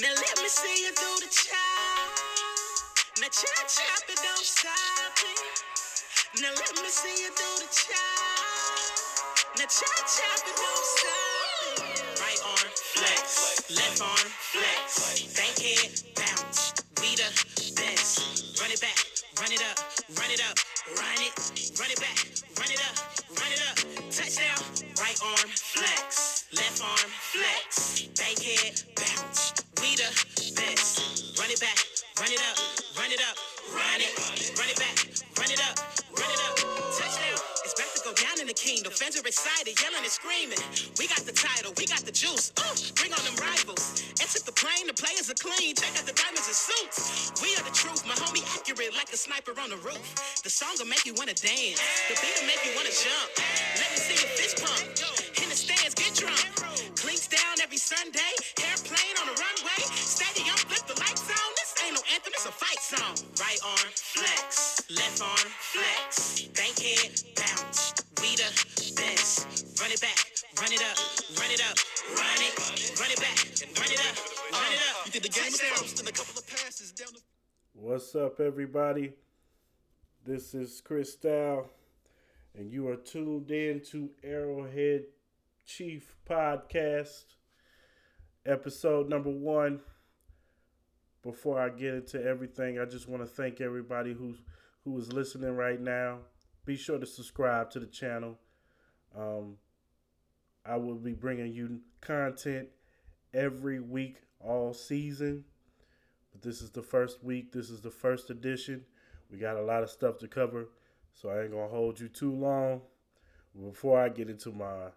Now let me see you do the chop. Now chop chop it, don't stop it. Now let me see you do the chop. Now chop chop it, don't stop it. Right arm flex, left arm flex. Bank head bounce. We the best. Run it back, run it up, players are clean. Check out the diamonds and suits. We are the truth, my homie accurate like a sniper on the roof. The song will make you wanna dance. The beat will make you wanna jump. Let me see your fist pump. In the stands, get drunk. Cleats down every Sunday. Airplane on the runway. Stadium, flip the lights on. This ain't no anthem, it's a fight song. Right arm, up, everybody? This is Chris Dow, and you are tuned in to Arrowhead Chief Podcast, episode number one. Before I get into everything, I just want to thank everybody who's who is listening right now. Be sure to subscribe to the channel. Um, I will be bringing you content every week, all season. But this is the first week. This is the first edition. We got a lot of stuff to cover, so I ain't gonna hold you too long. Before I get into my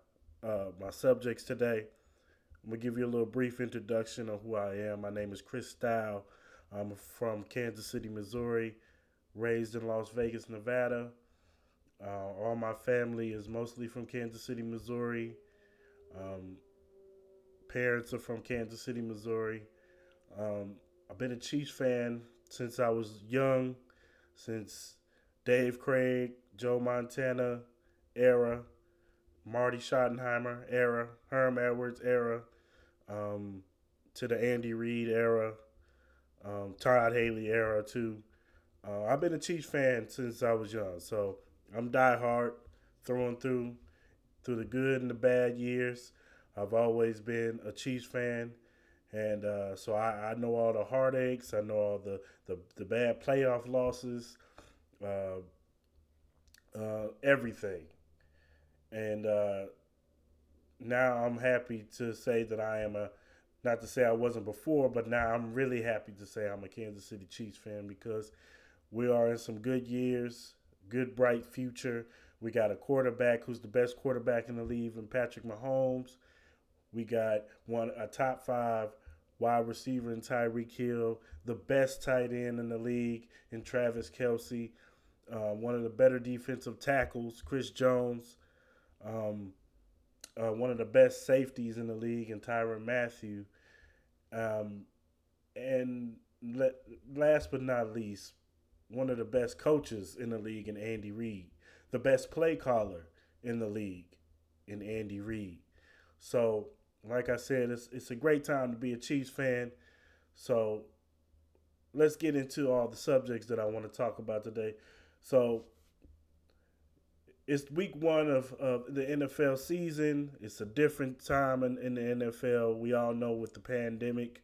uh, my subjects today, I'm gonna give you a little brief introduction of who I am. My name is Chris Style. I'm from Kansas City, Missouri, raised in Las Vegas, Nevada. Uh, all my family is mostly from Kansas City, Missouri. Um, parents are from Kansas City, Missouri. Um, I've been a Chiefs fan since I was young, since Dave Craig, Joe Montana era, Marty Schottenheimer era, Herm Edwards era, um, to the Andy Reid era, um, Todd Haley era too. Uh, I've been a Chiefs fan since I was young, so I'm diehard, through and through, through the good and the bad years. I've always been a Chiefs fan. And uh, so I, I know all the heartaches. I know all the, the, the bad playoff losses, uh, uh, everything. And uh, now I'm happy to say that I am a, not to say I wasn't before, but now I'm really happy to say I'm a Kansas City Chiefs fan because we are in some good years, good, bright future. We got a quarterback who's the best quarterback in the league, and Patrick Mahomes. We got one a top five wide receiver in Tyreek Hill, the best tight end in the league in Travis Kelce, uh, one of the better defensive tackles, Chris Jones, um, uh, one of the best safeties in the league in Tyrann Mathieu, um, and le- last but not least, one of the best coaches in the league in Andy Reid, the best play caller in the league in Andy Reid. So like I said, it's it's a great time to be a Chiefs fan. So let's get into all the subjects that I want to talk about today. So it's week one of, of the NFL season. It's a different time in, in the NFL. We all know with the pandemic,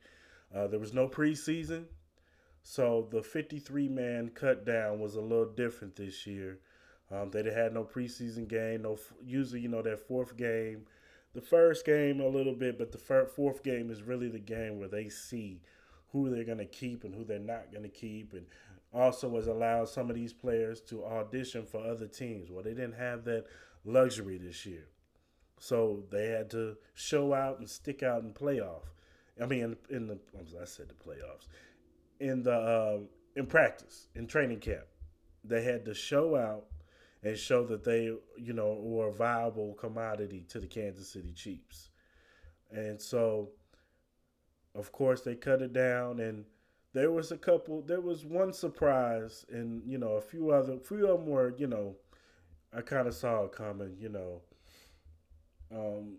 uh, there was no preseason. So the 53 man cut down was a little different this year. Um, they had no preseason game. No, usually you know that fourth game the first game a little bit, but the fourth game is really the game where they see who they're going to keep and who they're not going to keep, and also has allowed some of these players to audition for other teams. Well, they didn't have that luxury this year, so they had to show out and stick out in playoff. I mean, in, in the I said the playoffs, in the uh, in practice in training camp, they had to show out and show that they, you know, were a viable commodity to the Kansas City Chiefs. And so, of course, they cut it down, and there was a couple. There was one surprise, and you know, a few other, few of them were, you know, I kind of saw it coming. You know, um,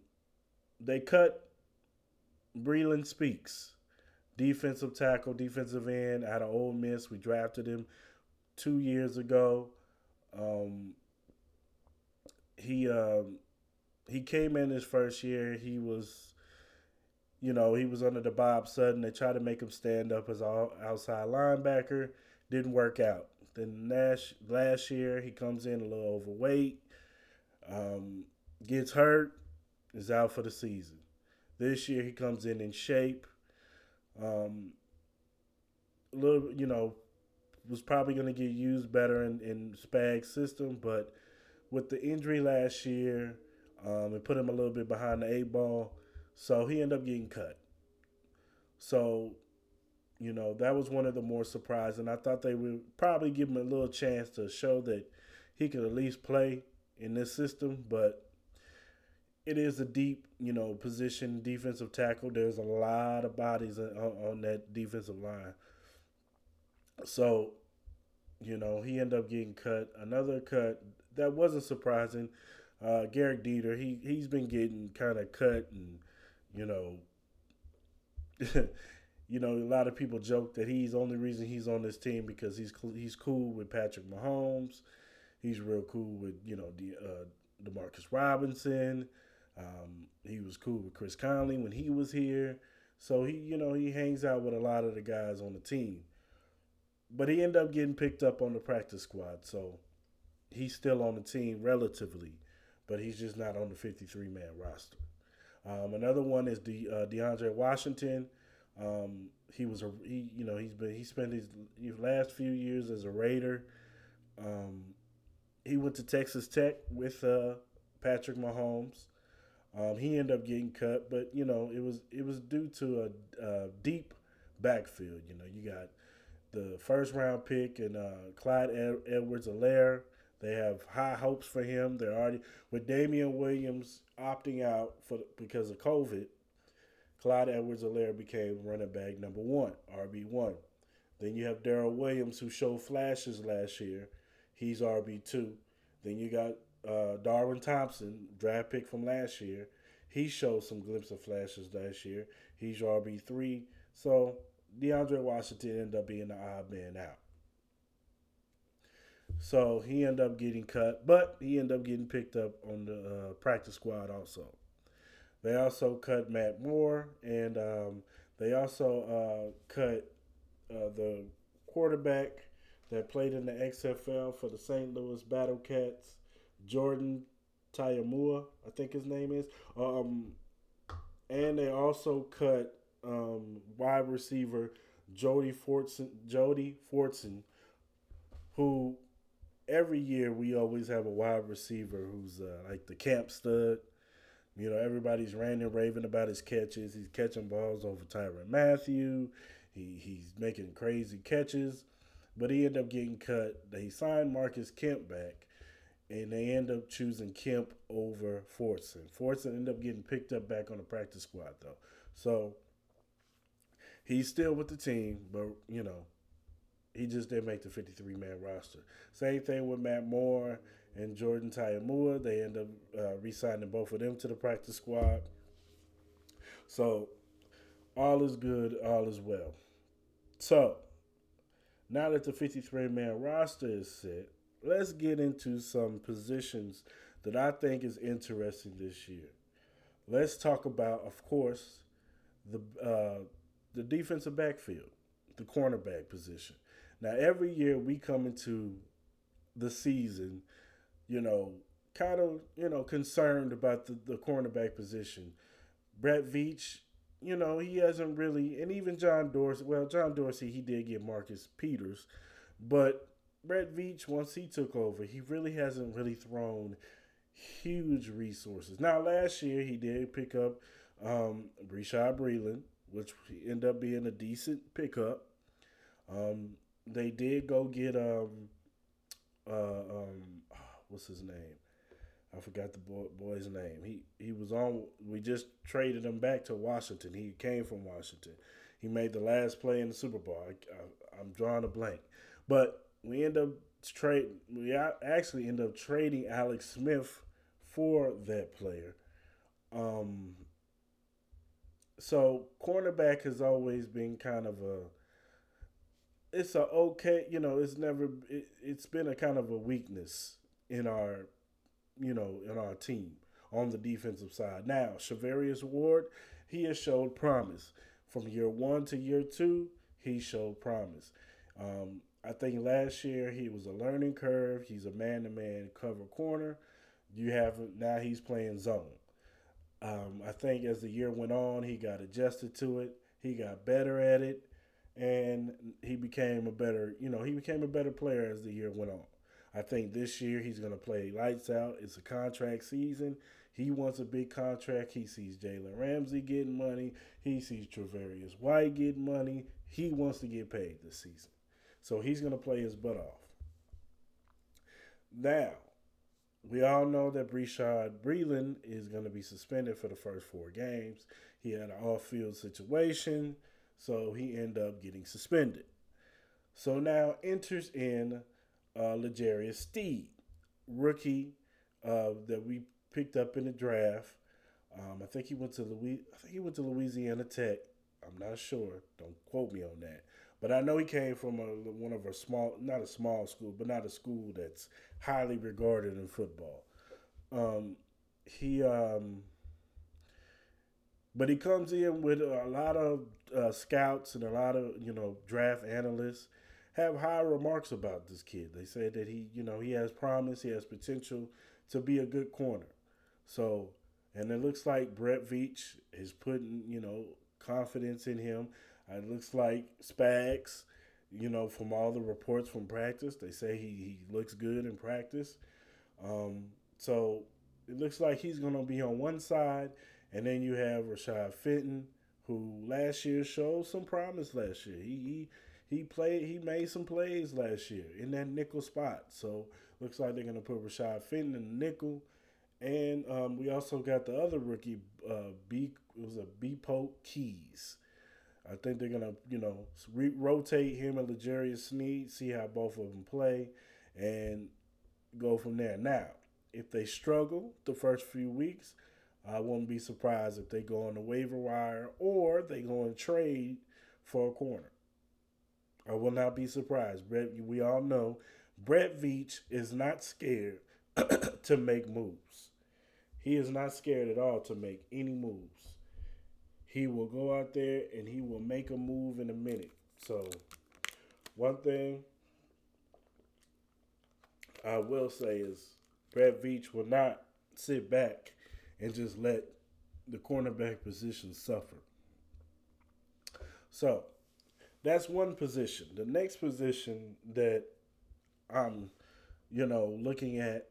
they cut Breeland Speaks, defensive tackle, defensive end out of Ole Miss. We drafted him two years ago. Um, he um, he came in his first year. He was, you know, he was under the Bob Sutton. They tried to make him stand up as an outside linebacker. Didn't work out. Then last last year he comes in a little overweight, um, gets hurt, is out for the season. This year he comes in in shape. Um, a little, you know, was probably going to get used better in in Spag's system, but with the injury last year, um, it put him a little bit behind the eight ball. So he ended up getting cut. So, you know, that was one of the more surprising. I thought they would probably give him a little chance to show that he could at least play in this system, but it is a deep, you know, position defensive tackle. There's a lot of bodies on, on that defensive line. So, you know, he ended up getting cut. Another cut that wasn't surprising. Uh, Gehrig Dieter, he he's been getting kind of cut, and you know, you know, a lot of people joke that he's the only reason he's on this team because he's he's cool with Patrick Mahomes. He's real cool with you know the uh, Demarcus Robinson. Um, he was cool with Chris Conley when he was here. So he, you know, he hangs out with a lot of the guys on the team. But he ended up getting picked up on the practice squad. So he's still on the team relatively, but he's just not on the 53 man roster. Um, another one is the uh, DeAndre Washington. Um, he was a he, you know he's been he spent his, his last few years as a Raider. Um, he went to Texas Tech with uh, Patrick Mahomes. Um, he ended up getting cut, but you know it was it was due to a, a deep backfield. You know you got the first round pick and uh, Clyde Ed- Edwards-Helaire. They have high hopes for him. They're already with Damien Williams opting out for because of COVID. Clyde Edwards-Helaire became running back number one, RB one. Then you have Darrel Williams who showed flashes last year. He's RB two. Then you got uh, Darwin Thompson, draft pick from last year. He showed some glimpse of flashes last year. He's RB three. So DeAndre Washington ended up being the odd man out. So he ended up getting cut, but he ended up getting picked up on the uh, practice squad also. They also cut Matt Moore, and um, they also uh, cut uh, the quarterback that played in the XFL for the St. Louis Battle Cats, Jordan Ta'amu, I think his name is. Um, and they also cut um, wide receiver Jody Fortson, Jody Fortson, who every year we always have a wide receiver who's uh, like the camp stud. You know, everybody's ranting raving about his catches. He's catching balls over Tyrann Mathieu. He he's making crazy catches, but he ended up getting cut. They signed Marcus Kemp back, and they end up choosing Kemp over Fortson. Fortson ended up getting picked up back on the practice squad though, so he's still with the team. But you know, he just didn't make the 53 man roster. Same thing with Matt Moore and Jordan Ta'amu. They end up uh, re signing both of them to the practice squad. So, all is good, all is well. So, now that the 53 man roster is set, let's get into some positions that I think is interesting this year. Let's talk about, of course, the uh, the defensive backfield, the cornerback position. Now, every year we come into the season, you know, kind of, you know, concerned about the, the cornerback position. Brett Veach, you know, he hasn't really, and even John Dorsey, well, John Dorsey, he did get Marcus Peters, but Brett Veach, once he took over, he really hasn't really thrown huge resources. Now, last year he did pick up um, Bashaud Breeland, which ended up being a decent pickup. Um, they did go get um uh um what's his name? I forgot the boy, boy's name. He he was on. We just traded him back to Washington. He came from Washington. He made the last play in the Super Bowl. I, am drawing a blank, but we end up trade. We actually end up trading Alex Smith for that player. Um. So cornerback has always been kind of a it's a okay you know it's never it, it's been a kind of a weakness in our you know in our team on the defensive side. Now Charvarius Ward he has showed promise. From year one to year two he showed promise. Um, I think last year he was a learning curve. He's a man-to-man cover corner. You have now he's playing zone um, I think as the year went on, he got adjusted to it. He got better at it, and he became a better, you know, he became a better player as the year went on. I think this year he's going to play lights out. It's a contract season. He wants a big contract. He sees Jalen Ramsey getting money. He sees Tre'Davious White getting money. He wants to get paid this season. So he's going to play his butt off. Now, we all know that Bashaud Breeland is going to be suspended for the first four games. He had an off-field situation, so he ended up getting suspended. So now enters in uh, L'Jarius Sneed, rookie uh, that we picked up in the draft. Um, I think he went to Louis. I think he went to Louisiana Tech. I'm not sure. Don't quote me on that. But I know he came from a, one of a small, not a small school, but not a school that's highly regarded in football. Um, he, um, but he comes in with a lot of uh, scouts and a lot of you know draft analysts have high remarks about this kid. They say that he, you know, he has promise, he has potential to be a good corner. So, and it looks like Brett Veach is putting, you know, confidence in him. It looks like Spags, you know, from all the reports from practice, they say he, he looks good in practice. Um, so it looks like he's going to be on one side. And then you have Rashad Fenton, who last year showed some promise last year. He, he, he played, he made some plays last year in that nickel spot. So looks like they're going to put Rashad Fenton in the nickel. And um, we also got the other rookie, uh, B, it was a B Pope Keys. I think they're gonna, you know, re- rotate him and L'Jarius Sneed, see how both of them play, and go from there. Now, if they struggle the first few weeks, I wouldn't be surprised if they go on the waiver wire or they go and trade for a corner. I will not be surprised. Brett, we all know Brett Veach is not scared to make moves. He is not scared at all to make any moves he will go out there and he will make a move in a minute. So, one thing I will say is Brett Veach will not sit back and just let the cornerback position suffer. So, that's one position. The next position that I'm, you know, looking at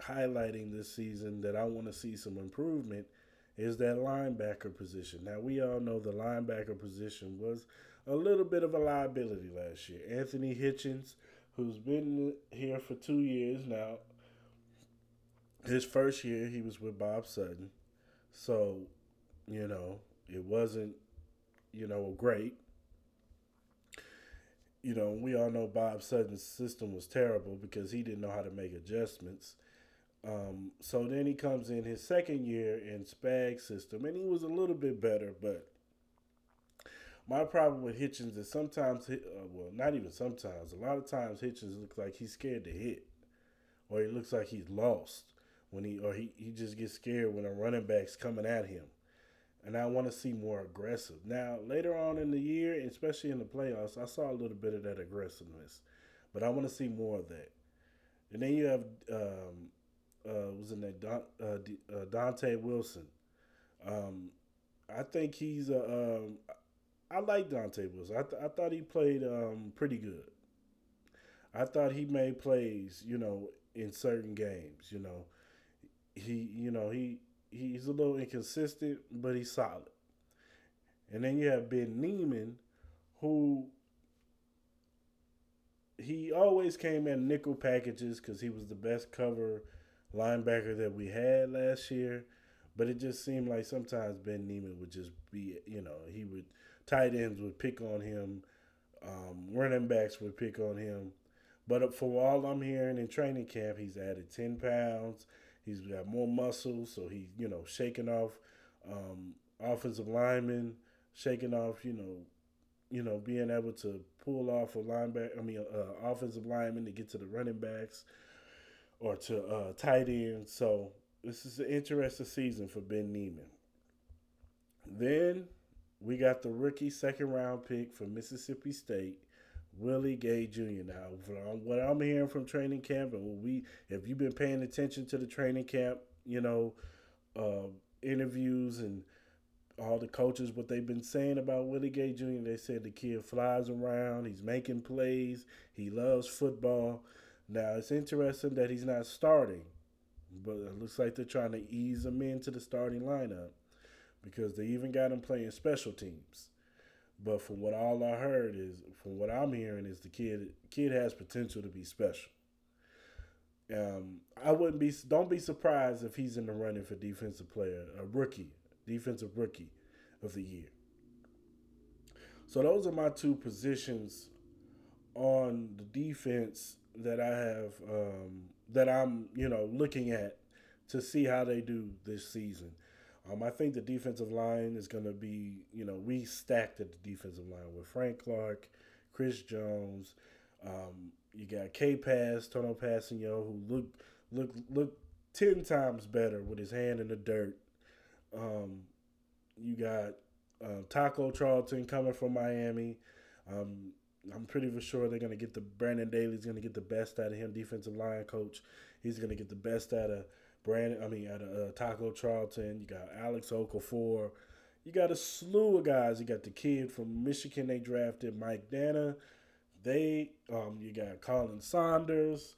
highlighting this season that I want to see some improvement – is that linebacker position. Now, we all know the linebacker position was a little bit of a liability last year. Anthony Hitchens, who's been here for two years now, his first year he was with Bob Sutton. So, you know, it wasn't, you know, great. You know, we all know Bob Sutton's system was terrible because he didn't know how to make adjustments. Um, so then he comes in his second year in Spag system, and he was a little bit better. But my problem with Hitchens is sometimes, uh, well, not even sometimes, a lot of times Hitchens looks like he's scared to hit, or he looks like he's lost when he, or he, he just gets scared when a running back's coming at him. And I want to see more aggressive. Now, later on in the year, especially in the playoffs, I saw a little bit of that aggressiveness, but I want to see more of that. And then you have um, uh, was in there, Don, uh, D, uh, Dante Wilson. Um, I think he's a. Um, I like Dante Wilson. I, th- I thought he played um, pretty good. I thought he made plays, you know, in certain games. You know, he, you know, he he's a little inconsistent, but he's solid. And then you have Ben Niemann, who he always came in nickel packages because he was the best cover linebacker that we had last year. But it just seemed like sometimes Ben Niemann would just be, you know, he would tight ends would pick on him, um, running backs would pick on him. But for all I'm hearing in training camp, he's added ten pounds. He's got more muscle, so he's you know shaking off um, offensive linemen, shaking off, you know, you know, being able to pull off a linebacker, I mean, uh, offensive lineman to get to the running backs or to uh, tight end. So this is an interesting season for Ben Niemann. Then we got the rookie second round pick from Mississippi State, Willie Gay Jr. Now, from what I'm hearing from training camp, and we, if you've been paying attention to the training camp, you know, uh, interviews and all the coaches, what they've been saying about Willie Gay Jr., they said the kid flies around, he's making plays, he loves football. Now, it's interesting that he's not starting, but it looks like they're trying to ease him into the starting lineup because they even got him playing special teams. But from what all I heard is, from what I'm hearing, is the kid kid has potential to be special. Um, I wouldn't be don't be surprised if he's in the running for defensive player, a rookie, defensive rookie of the year. So those are my two positions on the defense that I have um, that I'm you know looking at to see how they do this season. Um, I think the defensive line is going to be, you know, we stacked at the defensive line with Frank Clark, Chris Jones. Um, you got K Pass, Tanoh Kpassagnon, who look look look ten times better with his hand in the dirt. Um, you got uh, Taco Charlton coming from Miami. Um, I'm pretty for sure they're going to get the Brandon Daly's going to get the best out of him, defensive line coach. He's going to get the best out of Brandon, I mean, at uh, Taco Charlton, you got Alex Okafor. You got a slew of guys. You got the kid from Michigan they drafted, Mike Danna. They, um, you got Colin Saunders,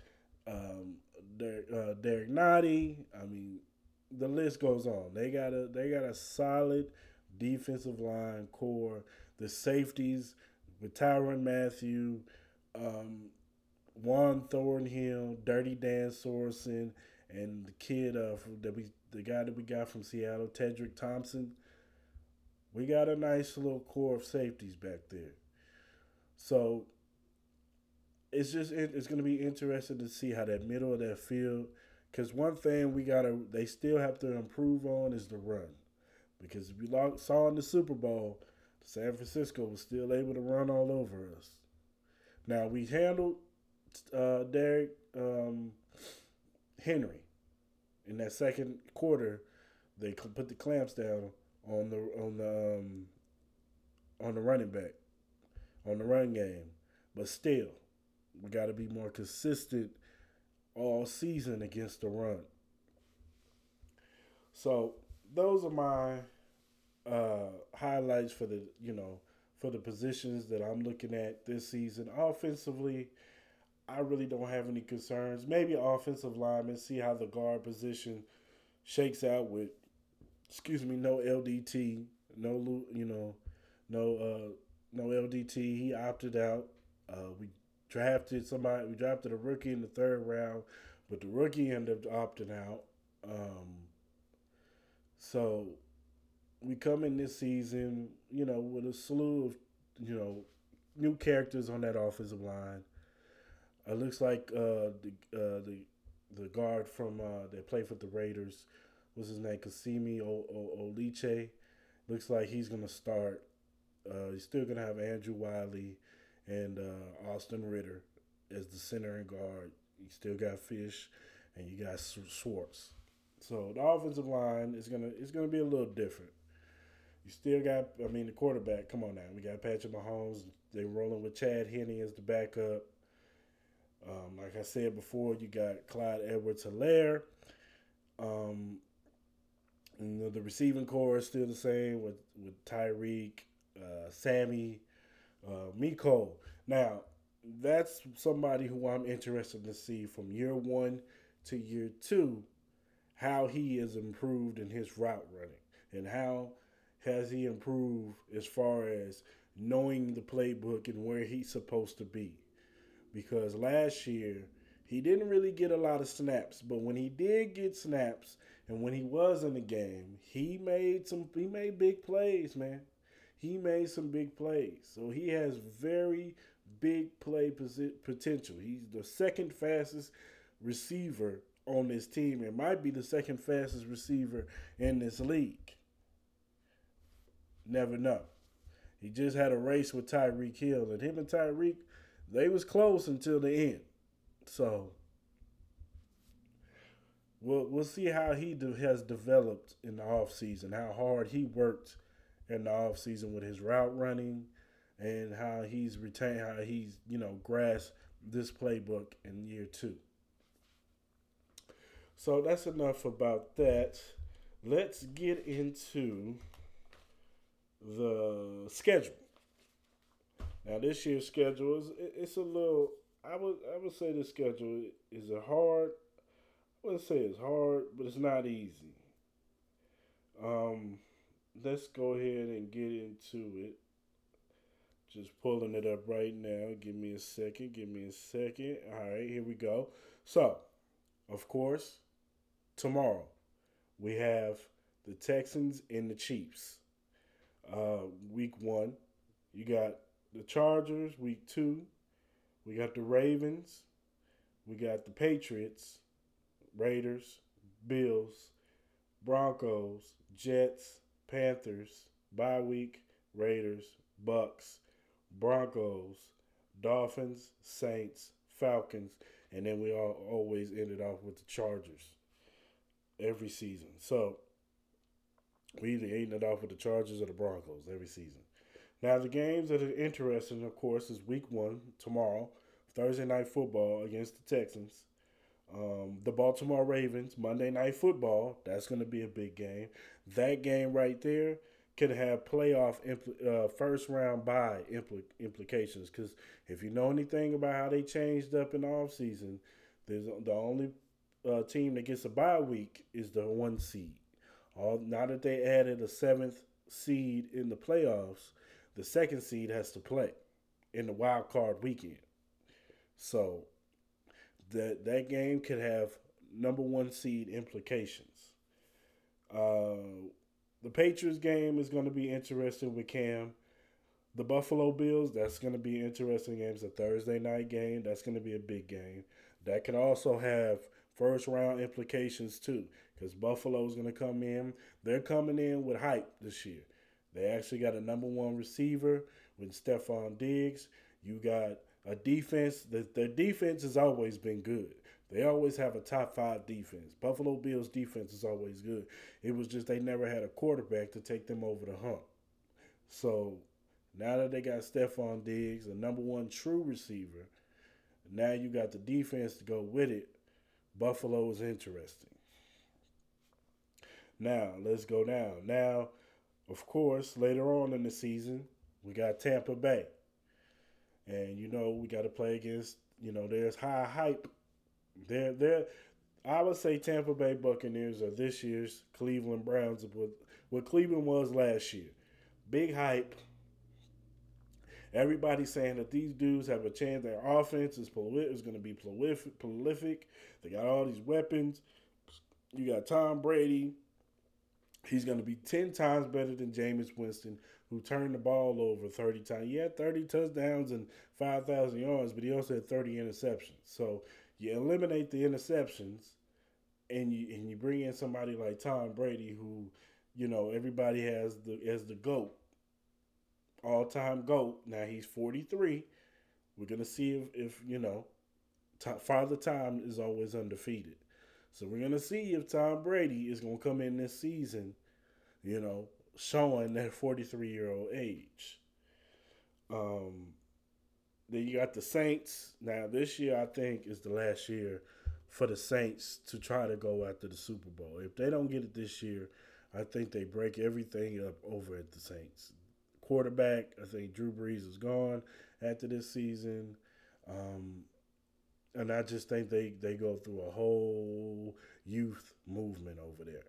um, Derek, uh, Derrick Nnadi. I mean, the list goes on. They got a they got a solid defensive line core. The safeties with Tyrann Mathieu, um, Juan Thornhill, Dirty Dan Sorensen, and the kid uh, that we the guy that we got from Seattle, Tedric Thompson. We got a nice little core of safeties back there. So it's just it's going to be interesting to see how that middle of that field because one thing we gotta they still have to improve on is the run because we saw in the Super Bowl, San Francisco was still able to run all over us. Now we handled uh, Derrick um, Henry in that second quarter, they put the clamps down on the on the um, on the running back, on the run game. But still, we got to be more consistent all season against the run. So those are my uh, highlights for the you know for the positions that I'm looking at this season. Offensively, I really don't have any concerns. Maybe offensive lineman, see how the guard position shakes out with, excuse me, no LDT, no you know, no uh, no LDT. He opted out. Uh, we drafted somebody. We drafted a rookie in the third round, but the rookie ended up opting out. Um, so we come in this season, you know, with a slew of you know new characters on that offensive line. It looks like uh, the uh, the the guard from uh, that played for the Raiders, what's his name, Kasimi Oliche. Looks like he's gonna start. Uh, he's still gonna have Andrew Wylie and uh, Austin Reiter as the center and guard. You still got Fish, and you got Schwartz. So the offensive line is gonna is gonna be a little different. You still got, I mean, the quarterback. Come on now, we got Patrick Mahomes. They rolling with Chad Henne as the backup. Um, like I said before, you got Clyde Edwards Helaire. Um, the receiving core is still the same with, with Tyreek, uh, Sammy, uh, Miko. Now, that's somebody who I'm interested to see from year one to year two how he has improved in his route running and how has he improved as far as knowing the playbook and where he's supposed to be because last year he didn't really get a lot of snaps, but when he did get snaps and when he was in the game, he made some he made big plays, man. He made some big plays. So he has very big play potential. He's the second fastest receiver on this team and might be the second fastest receiver in this league. Never know. He just had a race with Tyreek Hill, and him and Tyreek, they was close until the end. So we'll we'll see how he de- has developed in the offseason, how hard he worked in the offseason with his route running, and how he's retained, how he's you know grasped this playbook in year two. So that's enough about that. Let's get into the schedule. Now this year's schedule is it's a little. I would I would say the schedule is a hard. I wouldn't say it's hard, but it's not easy. Um, let's go ahead and get into it. Just pulling it up right now. Give me a second. Give me a second. All right, here we go. So, of course, tomorrow we have the Texans and the Chiefs. Uh, week one, you got the Chargers. Week two, we got the Ravens. We got the Patriots, Raiders, Bills, Broncos, Jets, Panthers, bye week, Raiders, Bucks, Broncos, Dolphins, Saints, Falcons, and then we all always ended off with the Chargers every season. So we either ended it off with the Chargers or the Broncos every season. Now the games that are interesting, of course, is Week One tomorrow, Thursday night football against the Texans. Um, the Baltimore Ravens Monday Night Football. That's going to be a big game. That game right there could have playoff impl- uh, first round bye impl- implications. Because if you know anything about how they changed up in the offseason, there's the only uh, team that gets a bye week is the one seed. All now that they added a seventh seed in the playoffs, the second seed has to play in the wild card weekend. So that that game could have number one seed implications. Uh, the Patriots game is going to be interesting with Cam. The Buffalo Bills, that's going to be interesting game. It's a Thursday night game. That's going to be a big game. That could also have first round implications too, because Buffalo is going to come in. They're coming in with hype this year. They actually got a number one receiver with Stefon Diggs. You got a defense. The, their defense has always been good. They always have a top five defense. Buffalo Bills defense is always good. It was just they never had a quarterback to take them over the hump. So now that they got Stefon Diggs, a number one true receiver, now you got the defense to go with it. Buffalo is interesting. Now let's go down. Now, of course, later on in the season, we got Tampa Bay. And you know, we got to play against, you know, there's high hype. They're, they're, I would say Tampa Bay Buccaneers are this year's Cleveland Browns, what, what Cleveland was last year. Big hype. Everybody's saying that these dudes have a chance. Their offense is, proli- is going to be prolific, prolific. They got all these weapons. You got Tom Brady. He's going to be 10 times better than Jameis Winston, who turned the ball over 30 times. He had 30 touchdowns and 5,000 yards, but he also had 30 interceptions. So you eliminate the interceptions and you and you bring in somebody like Tom Brady, who, you know, everybody has the as the GOAT, all time GOAT. Now he's 43. We're going to see if, if you know, Father Time is always undefeated. So we're gonna see if Tom Brady is gonna come in this season, you know, showing that 43 year old age. Um, then you got the Saints. Now this year, I think is the last year for the Saints to try to go after the Super Bowl. If they don't get it this year, I think they break everything up over at the Saints. Quarterback, I think Drew Brees is gone after this season. Um, and I just think they, they go through a whole youth movement over there.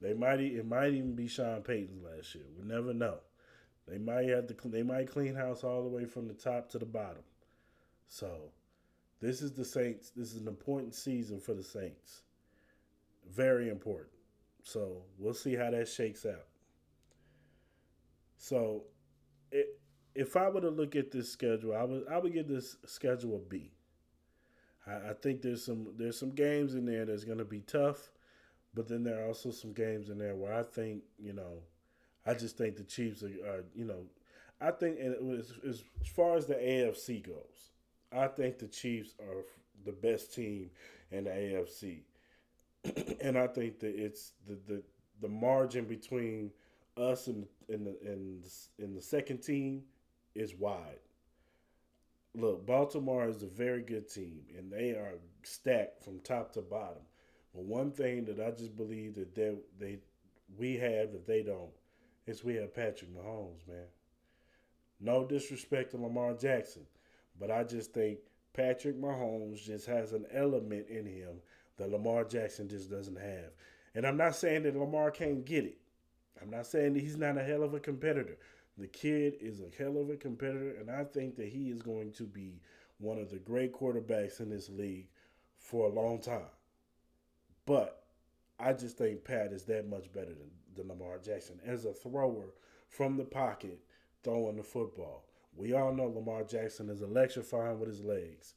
They might it might even be Sean Payton's last year. We never know. They might have to they might clean house all the way from the top to the bottom. So, this is the Saints. This is an important season for the Saints. Very important. So we'll see how that shakes out. So, it, if I were to look at this schedule, I would I would give this schedule a B. I, I think there's some there's some games in there that's going to be tough, but then there are also some games in there where I think you know I just think the Chiefs are, are you know, I think and was, as far as the AFC goes, I think the Chiefs are the best team in the AFC, and I think that it's the the, the margin between us and in the in the, in the second team is wide. Look, Baltimore is a very good team, and they are stacked from top to bottom. But one thing that I just believe that they they we have that they don't is we have Patrick Mahomes, man. No disrespect to Lamar Jackson, but I just think Patrick Mahomes just has an element in him that Lamar Jackson just doesn't have. And I'm not saying that Lamar can't get it. I'm not saying that he's not a hell of a competitor. The kid is a hell of a competitor, and I think that he is going to be one of the great quarterbacks in this league for a long time. But I just think Pat is that much better than, than Lamar Jackson as a thrower from the pocket throwing the football. We all know Lamar Jackson is electrifying with his legs.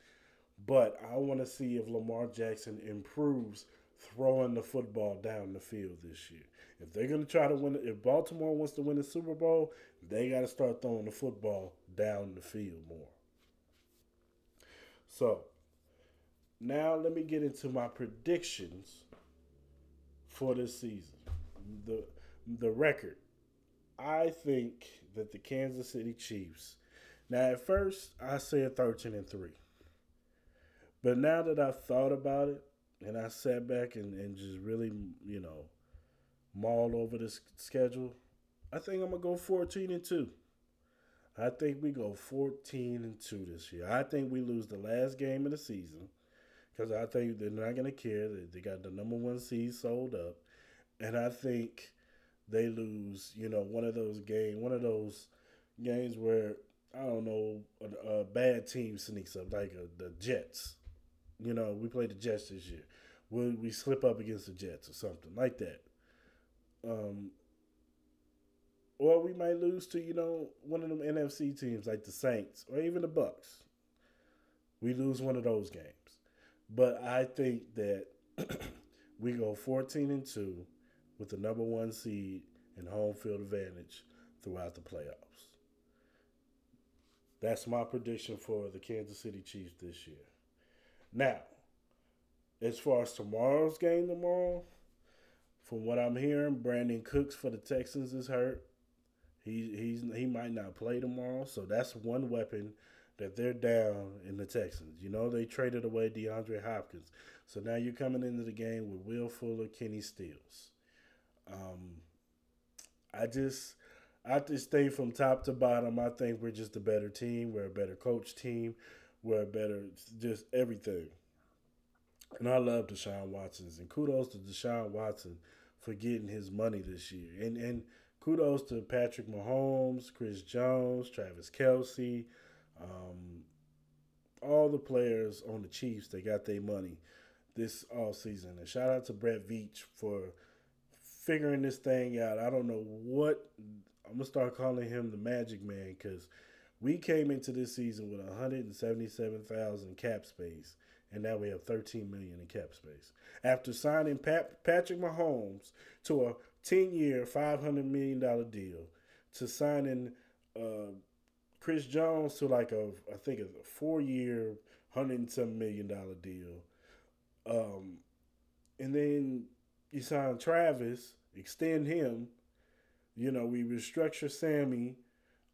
But I want to see if Lamar Jackson improves throwing the football down the field this year. If they're to try to win, if Baltimore wants to win the Super Bowl, they got to start throwing the football down the field more. So, now let me get into my predictions for this season. The the record. I think that the Kansas City Chiefs. Now at first I said 13 and 3. But now that I've thought about it and I sat back and, and just really, you know, mauled over this schedule, I think I'm gonna go 14 and 2. I think we go 14 and 2 this year. I think we lose the last game of the season because I think they're not to care. They got the number one seed sold up. And I think they lose, you know, one of those games, one of those games where, I don't know, a, a bad team sneaks up, like a, the Jets. You know, we played the Jets this year. We, we slip up against the Jets or something like that. Um, or we might lose to you know one of them NFC teams like the Saints or even the Bucks. We lose one of those games, but I think that we go fourteen and two with the number one seed and home field advantage throughout the playoffs. That's my prediction for the Kansas City Chiefs this year. Now, as far as tomorrow's game tomorrow, from what I'm hearing, Brandin Cooks for the Texans is hurt. He he's he might not play tomorrow, so that's one weapon that they're down in the Texans. You know they traded away DeAndre Hopkins, so now you're coming into the game with Will Fuller, Kenny Stills. Um, I just I just think from top to bottom, I think we're just a better team. We're a better coach team. We're a better just everything. And I love Deshaun Watson's and kudos to Deshaun Watson for getting his money this year. And and kudos to Patrick Mahomes, Chris Jones, Travis Kelce, um, all the players on the Chiefs that got their money this all season. And shout out to Brett Veach for figuring this thing out. I don't know what I'm gonna start calling him the Magic Man because we came into this season with 177,000 cap space, and now we have 13 million in cap space. After signing Pat, Patrick Mahomes to a 10 year, $500 million deal to signing uh, Chris Jones to like a, I think a four year, $107 million deal. Um, and then you sign Travis, extend him. You know, we restructure Sammy,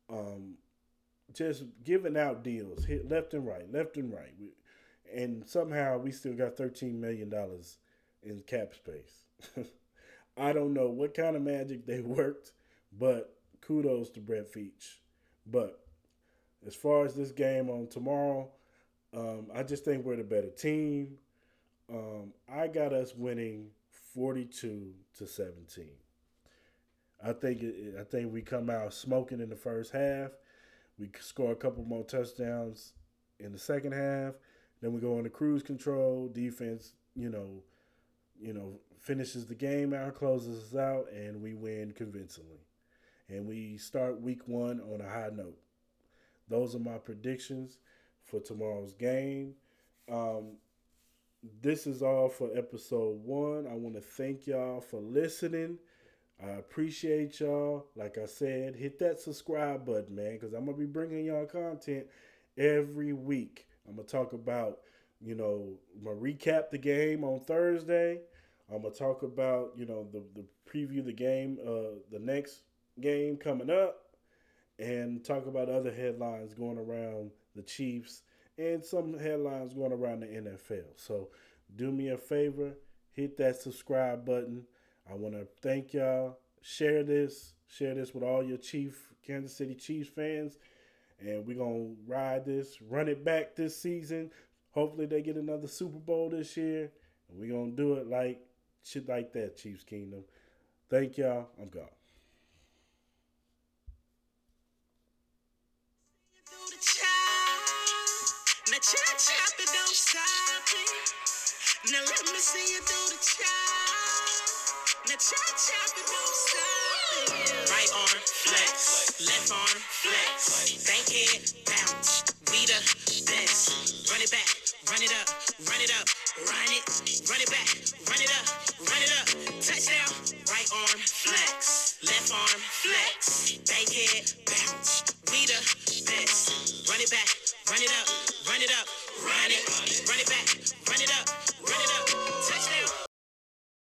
um, just giving out deals, hit left and right, left and right. We, and somehow we still got $13 million in cap space. I don't know what kind of magic they worked, but kudos to Brett Veach. But as far as this game on tomorrow, um, I just think we're the better team. Um, I got us winning 42 to 17. I think it, I think we come out smoking in the first half. We score a couple more touchdowns in the second half. Then we go into cruise control. Defense, you know, you know, finishes the game out, closes us out, and we win convincingly. And we start week one on a high note. Those are my predictions for tomorrow's game. Um, this is all for episode one. I want to thank y'all for listening. I appreciate y'all. Like I said, hit that subscribe button, man, because I'm gonna be bringing y'all content every week. I'm gonna talk about, you know, I'm gonna recap the game on Thursday. I'm gonna talk about, you know, the the preview of the game, uh, the next game coming up, and talk about other headlines going around the Chiefs and some headlines going around the NFL. So do me a favor, hit that subscribe button. I want to thank y'all. Share this, share this with all your Chief Kansas City Chiefs fans, and we're gonna ride this, run it back this season. Hopefully they get another Super Bowl this year, and we're gonna do it like shit like that, Chiefs Kingdom. Thank y'all. I'm gone. Now let me see you do the chop. Now chop chop don't stop. Right arm flex, left arm flex. Bank it, bounce. We the best. Run it back, run it up, run it up, run it, run it back, run it up, run it up. Touchdown. Right arm flex, left arm flex. Bank it, bounce. We the best. Run it back, run it up, run it up, run it, run it back, run it up.